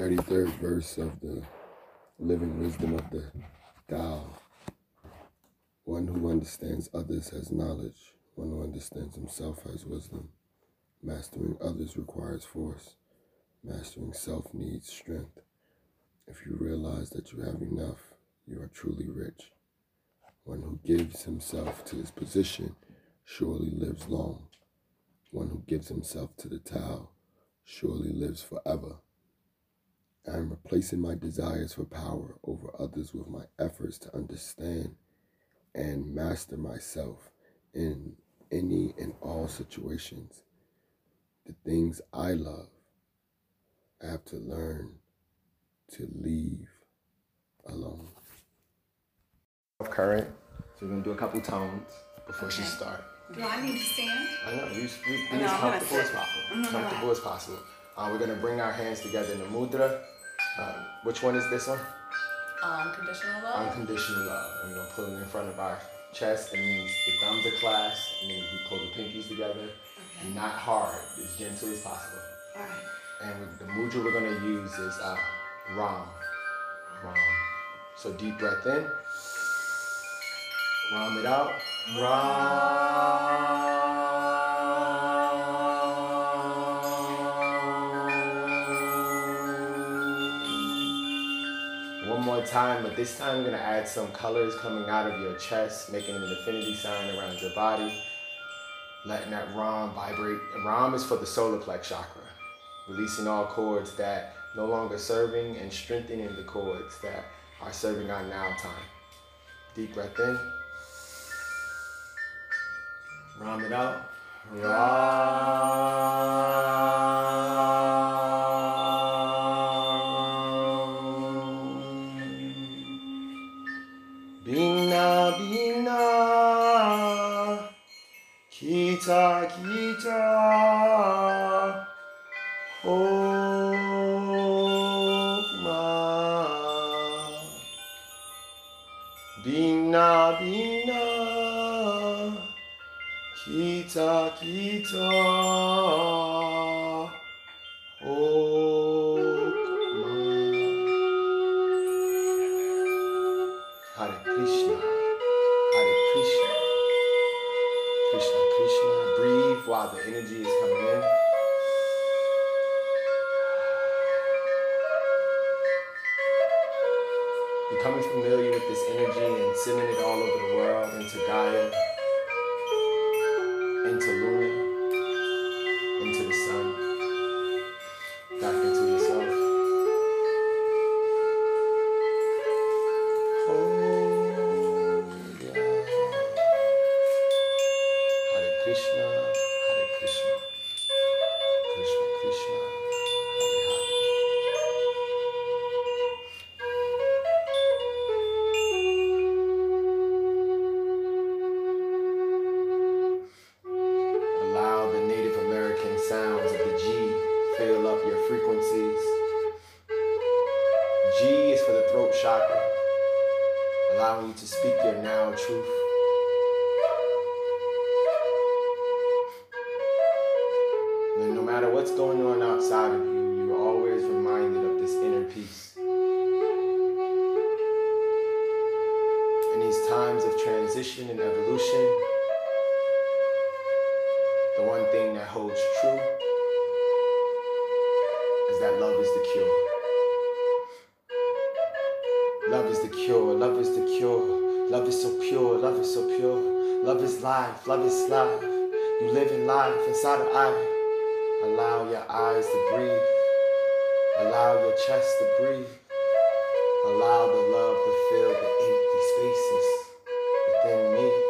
33rd verse of the living wisdom of the Tao. One who understands others has knowledge. One who understands himself has wisdom. Mastering others requires force. Mastering self needs strength. If you realize that you have enough, you are truly rich. One who gives himself to his position surely lives long. One who gives himself to the Tao surely lives forever. I am replacing my desires for power over others with my efforts to understand and master myself in any and all situations. The things I love, I have to learn to leave alone. Current. So we're gonna do a couple tones before okay. she start. Do I need to stand? I know. You, you, be no, as comfortable as possible. Mm-hmm. Comfortable as possible. Uh, we're gonna bring our hands together in the mudra. Uh, which one is this one? Unconditional love. Unconditional love. And we're gonna put it in front of our chest. It means the thumbs are clasped. It means we pull the pinkies together. Okay. Not hard. As gentle as possible. All right. And the mudra we're gonna use is uh, Ram. Ram. So deep breath in. Ram it out. Ram. Time, but this time I'm gonna add some colors coming out of your chest, making an infinity sign around your body, letting that Ram vibrate. And Ram is for the solar plex chakra, releasing all cords that no longer serving and strengthening the cords that are serving our now time. Deep breath in. Ram it out. Ram. Sakita Hokma Bina Bina. Kita Kita Hare Krishna, Hare Krishna. Krishna. Krishna. Breathe while the energy is coming in. Becoming familiar with this energy and sending it all over the world into Gaia, into Luna. chakra, allowing you to speak your now truth. And no matter what's going on outside of you, you're always reminded of this inner peace. In these times of transition and evolution, the one thing that holds true is that love is the cure. Love is the cure, love is the cure. Love is so pure, love is so pure. Love is life, love is life. You live in life inside of I. Allow your eyes to breathe. Allow your chest to breathe. Allow the love to fill the empty spaces within me.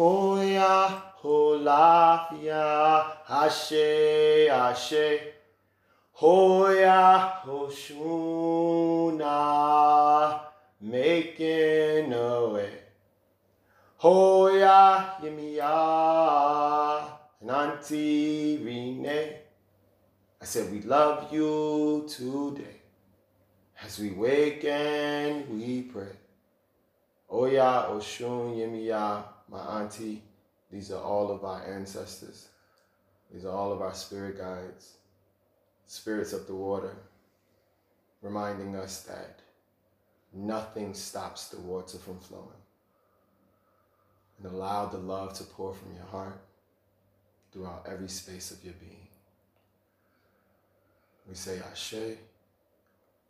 Hoya, Holafia, Ashe, Ashe. Hoya, Hoshuna, making a way. Hoya, Yemaya, and Auntie Renee. I said, We love you today. As we wake and we pray. Oya, Oshun, Yemaya, my auntie, these are all of our ancestors. These are all of our spirit guides, spirits of the water, reminding us that nothing stops the water from flowing. And allow the love to pour from your heart throughout every space of your being. We say Ashe.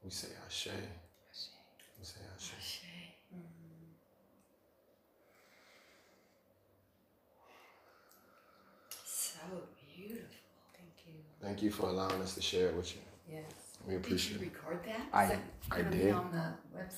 We say Ashe. We say Ashe. So Thank you. For allowing us to share it with you. Yes. We appreciate Did appreciate you it. record that? I- Is that I gonna be did. on the website?